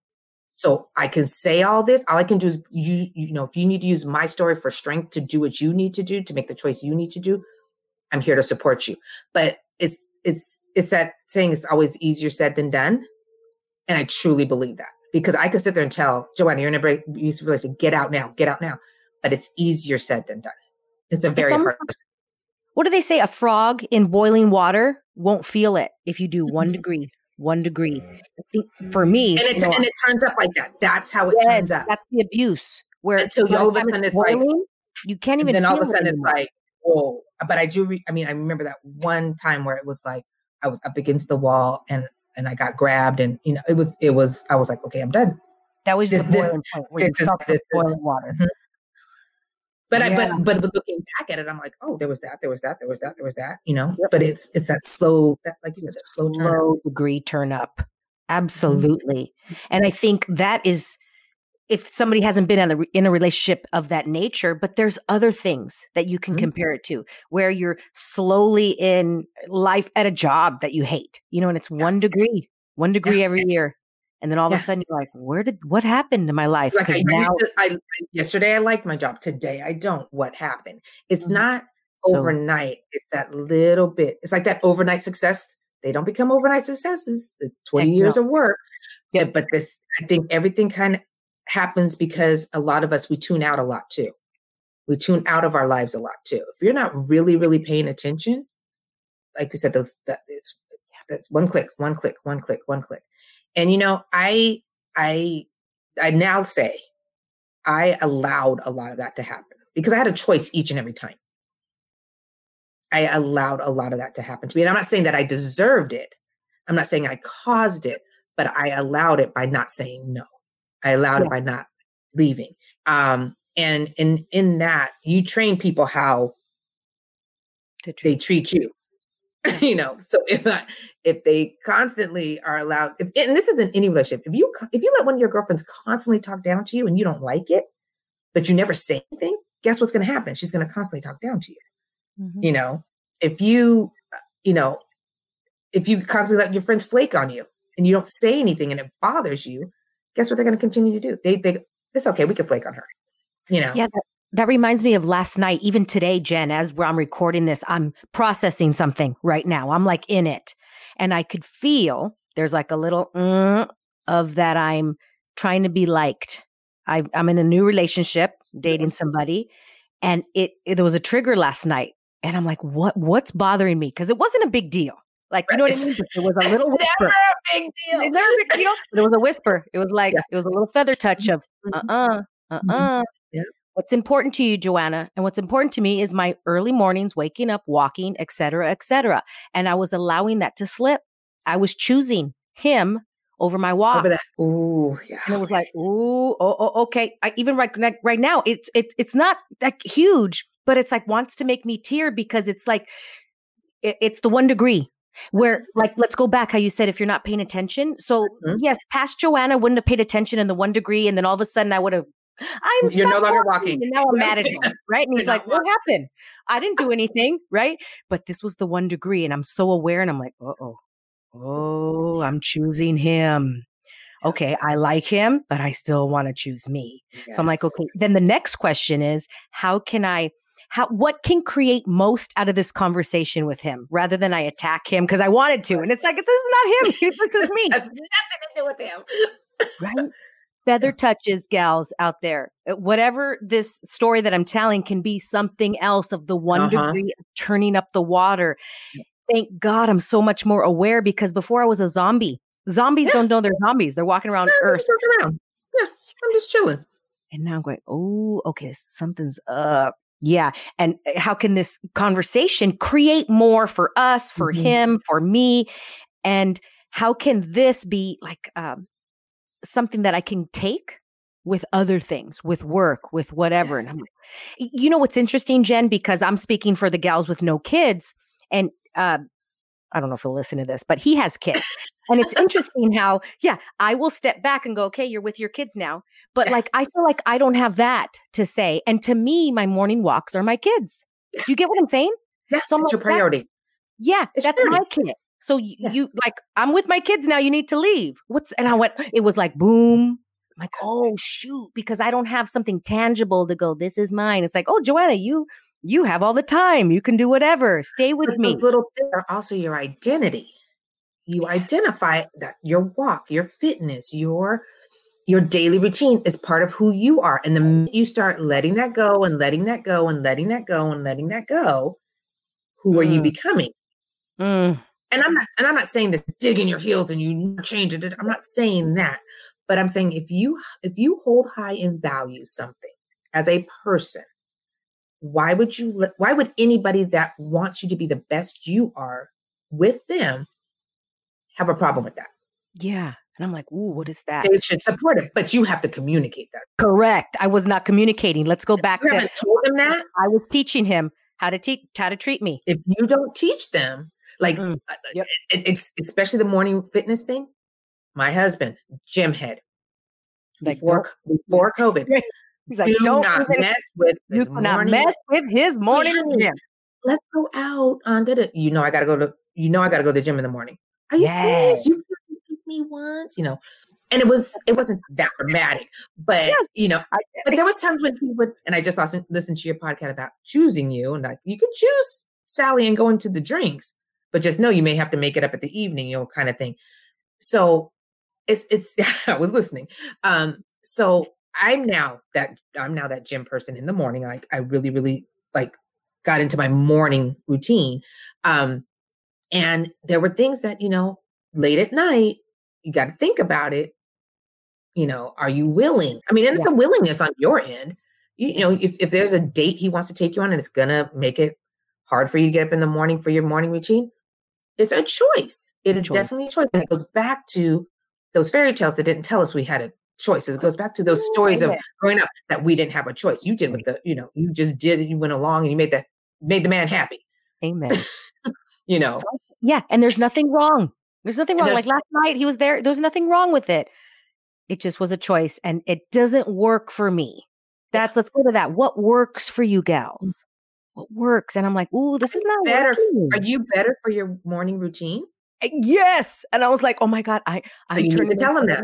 So I can say all this. All I can do is you, you know, if you need to use my story for strength to do what you need to do to make the choice you need to do, I'm here to support you. But it's it's it's that saying it's always easier said than done. And I truly believe that because I could sit there and tell Joanna, you're in a break abusive relationship, get out now, get out now. But it's easier said than done. It's a very almost- hard. What do they say? A frog in boiling water won't feel it if you do one Mhm. degree. One degree. Mm. I think for me, And it, you know, and it turns up like that. That's how it yes, turns up. that's the abuse. Where Until by all of a sudden it's like- you can't even. Then all of a sudden it's like, whoa. But I do, re- I mean, I remember that one time where it was like, I was up against the wall and and I got grabbed and, you know, it was, it was, I was like, okay, I'm done. that was this- the this- boiling point where you this the this is- boiling water. Mm-hmm. But I, Yeah. but, but but looking back at it, I'm like, oh, there was that, there was that, there was that, there was that, you know. Yep. But it's it's that slow, that like you said, that slow turn. degree turn up. Mm-hmm. Absolutely. And I think that is if somebody hasn't been in a, in a relationship of that nature, but there's other things that you can Mhm. compare it to where you're slowly in life at a job that you hate, you know, and it's one degree, one degree every year. And then all of a sudden you're like, where did, what happened to my life? Like I, now, to, I, yesterday I liked my job. Today I don't. What happened? It's Mhm. not So- overnight. It's that little bit. It's like that overnight success. They don't become overnight successes. It's 20 years no. of work. Yeah, but this I think everything kind of happens because a lot of us we tune out a lot too. We tune out of our lives a lot too. If you're not really, really paying attention, like we said, those that it's that's one click, one click, one click, one click. And you know, I I I now say I allowed a lot of that to happen because I had a choice each and every time. I allowed a lot of that to happen to me. And I'm not saying that I deserved it. I'm not saying I caused it, but I allowed it by not saying no. I allowed Yeah. it by not leaving. Um, and in in that, you train people how to they treat- treat you. you know, so if I, if they constantly are allowed, if and this isn't any relationship, if you if you let one of your girlfriends constantly talk down to you and you don't like it, but you never say anything, guess what's going to happen? She's going to constantly talk down to you. Mhm. You know, if you, you know, if you constantly let your friends flake on you and you don't say anything and it bothers you, guess what they're going to continue to do? They they it's okay, we can flake on her. You know, Yeah, that, reminds me of last night. Even today, Jen, as I'm recording this, I'm processing something right now. I'm like in it. And I could feel there's like a little mm, of that I'm trying to be liked. I, I'm in a new relationship, dating somebody, and it, it there was a trigger last night. And I'm like, what what's bothering me? Because it wasn't a big deal. Like, you know what I mean? But It was a It's little never a big deal. It's never a big deal. It was a whisper. It was like Yeah. it was a little feather touch of uh Mhm. uh uh uh. Yeah. What's important to you, Joanna, and what's important to me is my early mornings, waking up, walking, et cetera, et cetera. And I was allowing that to slip. I was choosing him over my walk. Ooh, yeah. And it was like, ooh, oh, oh okay. I, even right, right now, it's it, it's not that huge, but it's like wants to make me tear because it's like it, it's the one degree where like let's go back how you said if you're not paying attention so mm-hmm. yes past joanna wouldn't have paid attention in the one degree and then all of a sudden i would have i'm you're no longer walking, walking. and now i'm mad at him right and he's like what happened i didn't do anything right but this was the one degree and i'm so aware and i'm like uh-oh oh i'm choosing him okay i like him but i still want to choose me yes. so i'm like okay then the next question is how can i how what can create most out of this conversation with him rather than I attack him because I wanted to. And it's like this is not him. this is me. Has nothing to do with him. right? Feather touches, gals out there. Uh, whatever this story that I'm telling can be something else of the one uh-huh. degree of turning up the water. Thank God I'm so much more aware because before I was a zombie. Zombies yeah. don't know they're zombies. They're walking around yeah, Earth. Around. Yeah, I'm just chilling. And now I'm going, oh, okay, something's up. Yeah. And eh, how can this conversation create more for us, for mm-hmm. him, for me? And how can this be like um, something that I can take with other things, with work, with whatever? And I'm you know what's interesting, Jen? Because I'm speaking for the gals with no kids. And uh, I don't know if he'll listen to this, but he has kids. and it's interesting how, yeah, I will step back and go, okay, you're with your kids now. But like, I feel like I don't have that to say. And to me, my morning walks are my kids. Do you get what I'm saying? Yeah, so it's like, your priority. Yeah, it's that's my kid. So you, yeah. you like, I'm with my kids now. You need to leave. What's and I went. It was like boom. I'm like, oh shoot, because I don't have something tangible to go. This is mine. It's like, oh, Joanna, you you have all the time. You can do whatever. Stay with me. Those little things are also your identity. You identify that your walk, your fitness, your your daily routine is part of who you are. And the minute you start letting that go and letting that go and letting that go and letting that go, who mm. are you mm. becoming? Mm. And I'm not and I'm not saying to dig in your heels and you change it. I'm not saying that. But I'm saying if you if you hold high and value something as a person, why would you why would anybody that wants you to be the best you are with them have a problem with that? Yeah. And i'm like ooh what is that? They should support it but you have to communicate that. Correct. I was not communicating. Let's go back you to haven't told them that i was teaching him how to teach how to treat me. If you don't teach them like mm, uh, yep. it, especially the morning fitness thing my husband gym head like before, before covid He's like, do don't not even, mess with you cannot mess with his morning gym. Let's go out on the. You know, I gotta go to. You know, I gotta go to the gym in the morning. Are you yes. serious? You took me once, you know. And it was it wasn't that dramatic, but yes. you know, I, but there was times when he would, and I just listened, listened to your podcast about choosing you, and like you can choose Sally and going to the drinks, but just know you may have to make it up at the evening, you know, kind of thing. So it's it's I was listening. Um, so I'm now that I'm now that gym person in the morning. Like I really, really like got into my morning routine. Um, and there were things that, you know, late at night, you got to think about it. You know, are you willing? I mean, and it's yeah. a willingness on your end. You, you know, if, if there's a date he wants to take you on and it's gonna make it hard for you to get up in the morning for your morning routine, it's a choice. It is choice. definitely a choice. And it goes back to those fairy tales that didn't tell us we had a choice. It uh, goes back to those stories of growing up that we didn't have a choice. You did with the, you know, you just did. You went along and you made that made the man happy. Amen. you know. Yeah, and there's nothing wrong. There's nothing wrong. Like last night, he was there. There was nothing wrong with it. It just was a choice, and it doesn't work for me. That's let's go to that. What works for you, gals? What works? And I'm like, ooh, this is not better. Working. Are you better for your morning routine? Eh, yes. And I was like, oh my God, I, I so turned to tell him that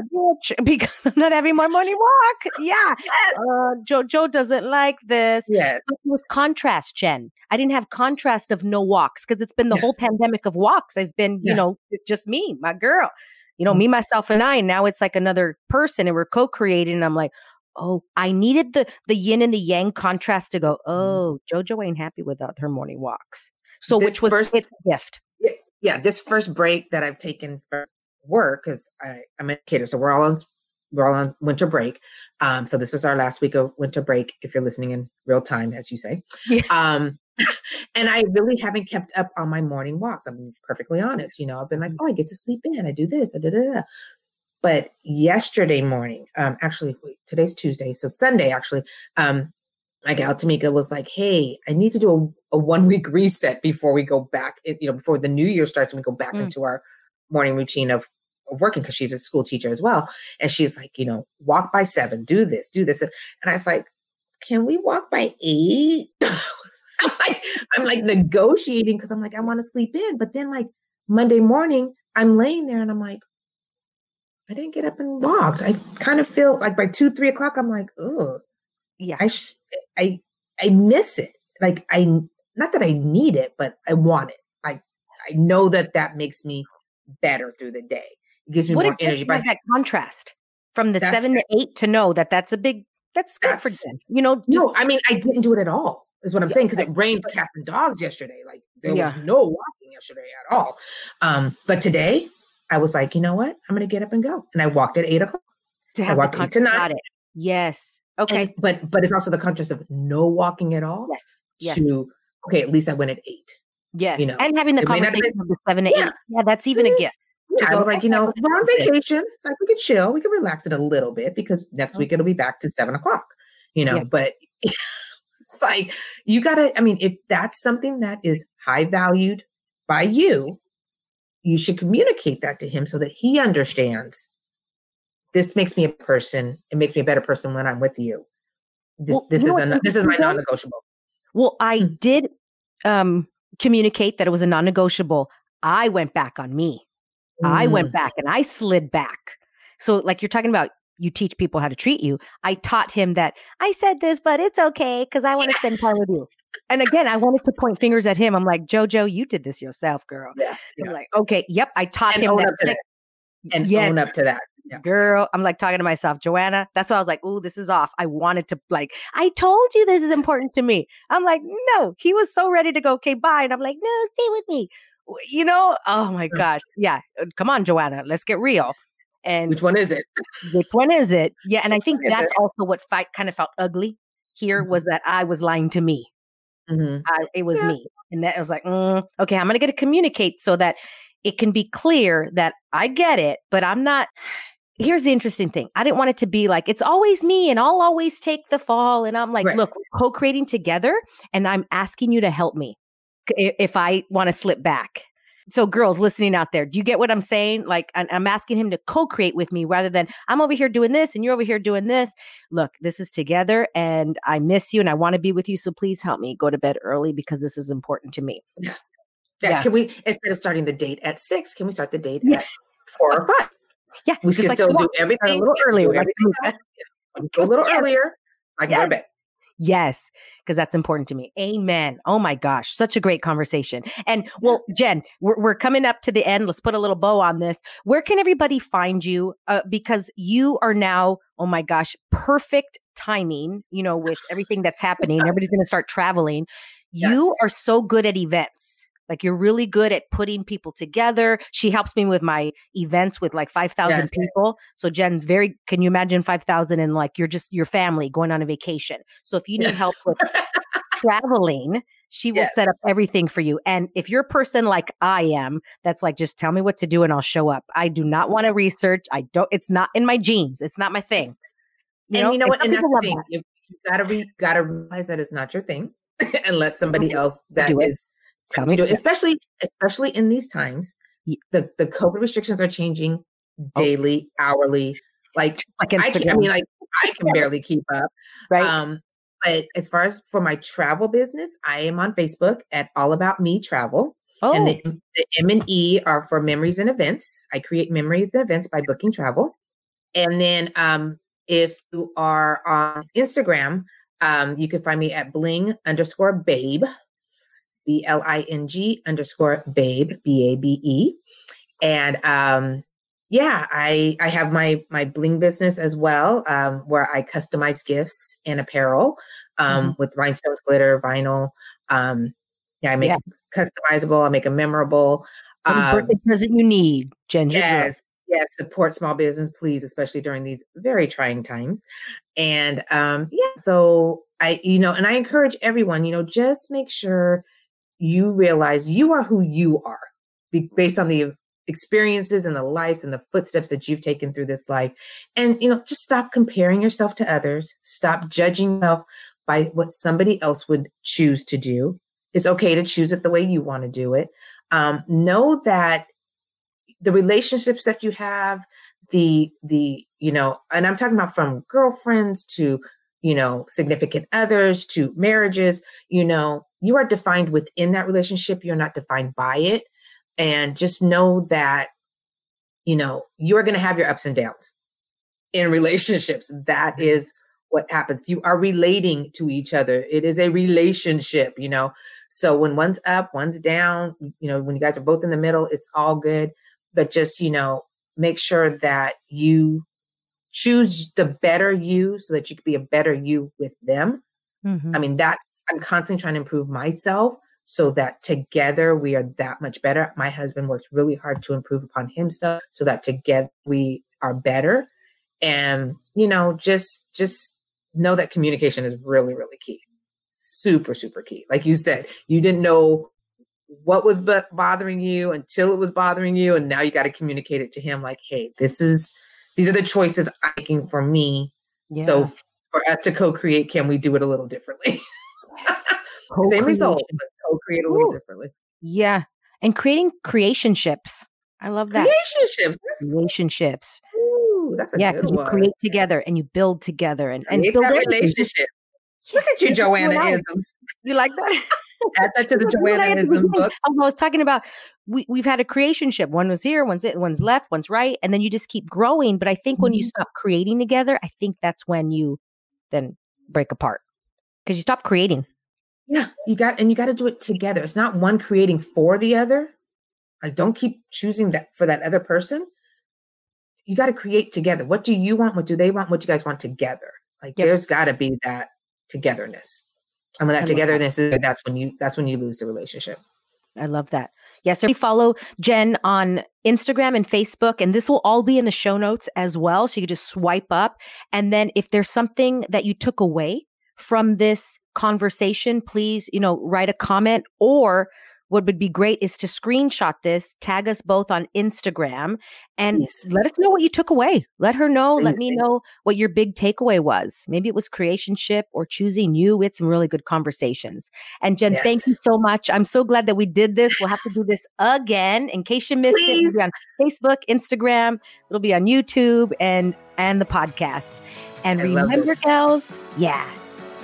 because I'm not having my morning walk. Yeah. Yes. Uh, Joe, Joe doesn't like this. Yes. It was contrast, Jen. I didn't have contrast of no walks because it's been the yeah. whole pandemic of walks. I've been, yeah. you know, just me, my girl, you know, mm-hmm. me, myself, and I. And now it's like another person and we're co-creating. And I'm like, oh, I needed the the yin and the yang contrast to go, mm-hmm. oh, JoJo ain't happy without her morning walks. So this which was first, it's a gift yeah, this first break that I've taken for work because I'm a educator, so we're all on we're all on winter break. Um, so this is our last week of winter break. If you're listening in real time, as you say, yeah. um, and I really haven't kept up on my morning walks. I'm perfectly honest. You know, I've been like, mm-hmm. oh, I get to sleep in. I do this. I da da da. But yesterday morning, um, actually, wait, today's Tuesday, so Sunday actually, um, my gal Tamika was like, "Hey, I need to do a, a one week reset before we go back. You know, before the new year starts and we go back mm. into our morning routine of, of working because she's a school teacher as well. And she's like, you know, walk by seven, do this, do this, and I was like, can we walk by eight? I'm like, I'm like negotiating because I'm like, I want to sleep in, but then like Monday morning, I'm laying there and I'm like, I didn't get up and walked. I kind of feel like by two, three o'clock, I'm like, oh, yeah, I, sh- I, I miss it. Like I, not that I need it, but I want it. I, I know that that makes me better through the day. It gives me what more energy. But that contrast from the seven to eight to know that that's a big, that's good that's, for them. You know, just, no, I mean, I didn't do it at all. Is what I'm yeah, saying because it rained cats and dogs yesterday. Like there yeah. was no walking yesterday at all. Um, but today I was like, you know what? I'm going to get up and go, and I walked at eight o'clock. To have I walked eight to nine. Yes. Okay. And, but but it's also the contrast of no walking at all. Yes. Yes. To okay, at least I went at eight. Yes. You know, and having the conversation the seven to yeah. eight. Yeah, that's even a mm-hmm. gift. Yeah, I was like, you know, we're on vacation. Like we could chill, we could relax it a little bit because next week it'll be back to seven o'clock. You know, yeah. but it's like you gotta. I mean, if that's something that is high valued by you, you should communicate that to him so that he understands. This makes me a person. It makes me a better person when I'm with you. This, well, this is a, this is my non-negotiable. Well, I mm. did um, communicate that it was a non-negotiable. I went back on me. Mm. I went mm. back and I slid back. So, like you're talking about, you teach people how to treat you. I taught him that I said this, but it's okay because I want to spend time with you. And again, I wanted to point fingers at him. I'm like, Jojo, you did this yourself, girl. Yeah, yeah. I'm like, okay, yep, I taught and him that. that. And yes. own up to that. Yeah. Girl, I'm like talking to myself, Joanna. That's why I was like, "Ooh, this is off." I wanted to like, I told you this is important to me. I'm like, no, he was so ready to go. Okay, bye, and I'm like, no, stay with me you know, oh my gosh. Yeah. Uh, come on, Joanna, let's get real. And which one is it? Which one is it? Yeah. And I think that's also what fight kind of felt ugly here mm-hmm. was that I was lying to me. Mm-hmm. I, it was yeah. me. And that was like, mm, okay, I'm going to get to communicate so that it can be clear that I get it, but I'm not. Here's the interesting thing. I didn't want it to be like, it's always me and I'll always take the fall. And I'm like, right. look, co creating together and I'm asking you to help me if I want to slip back. So, girls listening out there, do you get what I'm saying? Like, I'm asking him to co create with me rather than I'm over here doing this and you're over here doing this. Look, this is together and I miss you and I want to be with you. So, please help me go to bed early because this is important to me. Yeah. Yeah. yeah. Can we, instead of starting the date at six, can we start the date yeah. at four or five? Yeah. We can like, still do everything a little earlier. Everything a little earlier. I can go to bed. Yes, because that's important to me. Amen. Oh my gosh, such a great conversation. And well, Jen, we're, we're coming up to the end. Let's put a little bow on this. Where can everybody find you? Uh, because you are now, oh my gosh, perfect timing, you know, with everything that's happening. Everybody's going to start traveling. Yes. You are so good at events. Like you're really good at putting people together. She helps me with my events with like 5,000 yes. people. So Jen's very, can you imagine 5,000 and like you're just your family going on a vacation. So if you need help with traveling, she will yes. set up everything for you. And if you're a person like I am, that's like, just tell me what to do and I'll show up. I do not want to research. I don't, it's not in my genes. It's not my thing. You and know? you know what? And that's the thing. That. You, you gotta re, gotta realize that it's not your thing and let somebody mm-hmm. else that is Tell me, do it, especially especially in these times. The the COVID restrictions are changing oh. daily, oh. hourly. Like, like I, can, I mean, like I can barely keep up. Right. Um, but as far as for my travel business, I am on Facebook at All About Me Travel. Oh. And the, the M and E are for memories and events. I create memories and events by booking travel. And then um, if you are on Instagram, um, you can find me at bling underscore babe. B L I N G underscore babe, B A B E. And um, yeah, I I have my my bling business as well, um, where I customize gifts and apparel um, mm-hmm. with rhinestones, glitter, vinyl. Um, yeah, I make yeah. customizable. I make them memorable. Um, present you need, Ginger? Yes, yes. Support small business, please, especially during these very trying times. And um, yeah, so I, you know, and I encourage everyone, you know, just make sure you realize you are who you are based on the experiences and the lives and the footsteps that you've taken through this life. And, you know, just stop comparing yourself to others, stop judging yourself by what somebody else would choose to do. It's okay to choose it the way you want to do it. Um, know that the relationships that you have, the the you know, and I'm talking about from girlfriends to you know significant others to marriages. You know, you are defined within that relationship. You're not defined by it, and just know that you know you are going to have your ups and downs in relationships. That mm-hmm. what happens. You are relating to each other. It is a relationship, you know. So when one's up, one's down, you know, when you guys are both in the middle, it's all good. But just, you know, make sure that you choose the better you so that you can be a better you with them. Mm-hmm. I mean, that's, I'm constantly trying to improve myself so that together we are that much better. My husband works really hard to improve upon himself so that together we are better. And, you know, just, just know that communication is really, really key. Super, super key. Like you said, you didn't know what was b- bothering you until it was bothering you. And now you got to communicate it to him like, hey, this is, these are the choices I'm making for me. Yeah. So for us to co create, can we do it a little differently? Yes. Same result, but co create a little Ooh. differently. Yeah. And creating creationships. I love that. Relationships. Relationships. Ooh, that's a yeah, good you create together and you build together and, and build that relationship. Look at you, Joanna isms. You like that? Add that to the Joannaism book. I was talking about we, we've had a creationship. One was here, one's it, one's left, one's right, and then you just keep growing. But I think mm-hmm. when you mm-hmm. stop creating together, I think that's when you then break apart because you stop creating. Yeah, you got and you got to do it together. It's not one creating for the other. Like, don't keep choosing that for that other person you got to create together. What do you want? What do they want? What do you guys want together? Like yep. there's got to be that togetherness. And when that togetherness that. is that's when you that's when you lose the relationship. I love that. Yes, so follow Jen on Instagram and Facebook, and this will all be in the show notes as well. So you can just swipe up. And then if there's something that you took away from this conversation, please, you know, write a comment or what would be great is to screenshot this, tag us both on Instagram, and yes. let us know what you took away. Let her know. Let me know what your big takeaway was. Maybe it was creationship or choosing you. We had some really good conversations. And Jen, yes. thank you so much. I'm so glad that we did this. We'll have to do this again in case you missed Please. it. It'll be on Facebook, Instagram. It'll be on YouTube and and the podcast. And I remember, gals, yeah,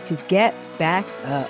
to get back up.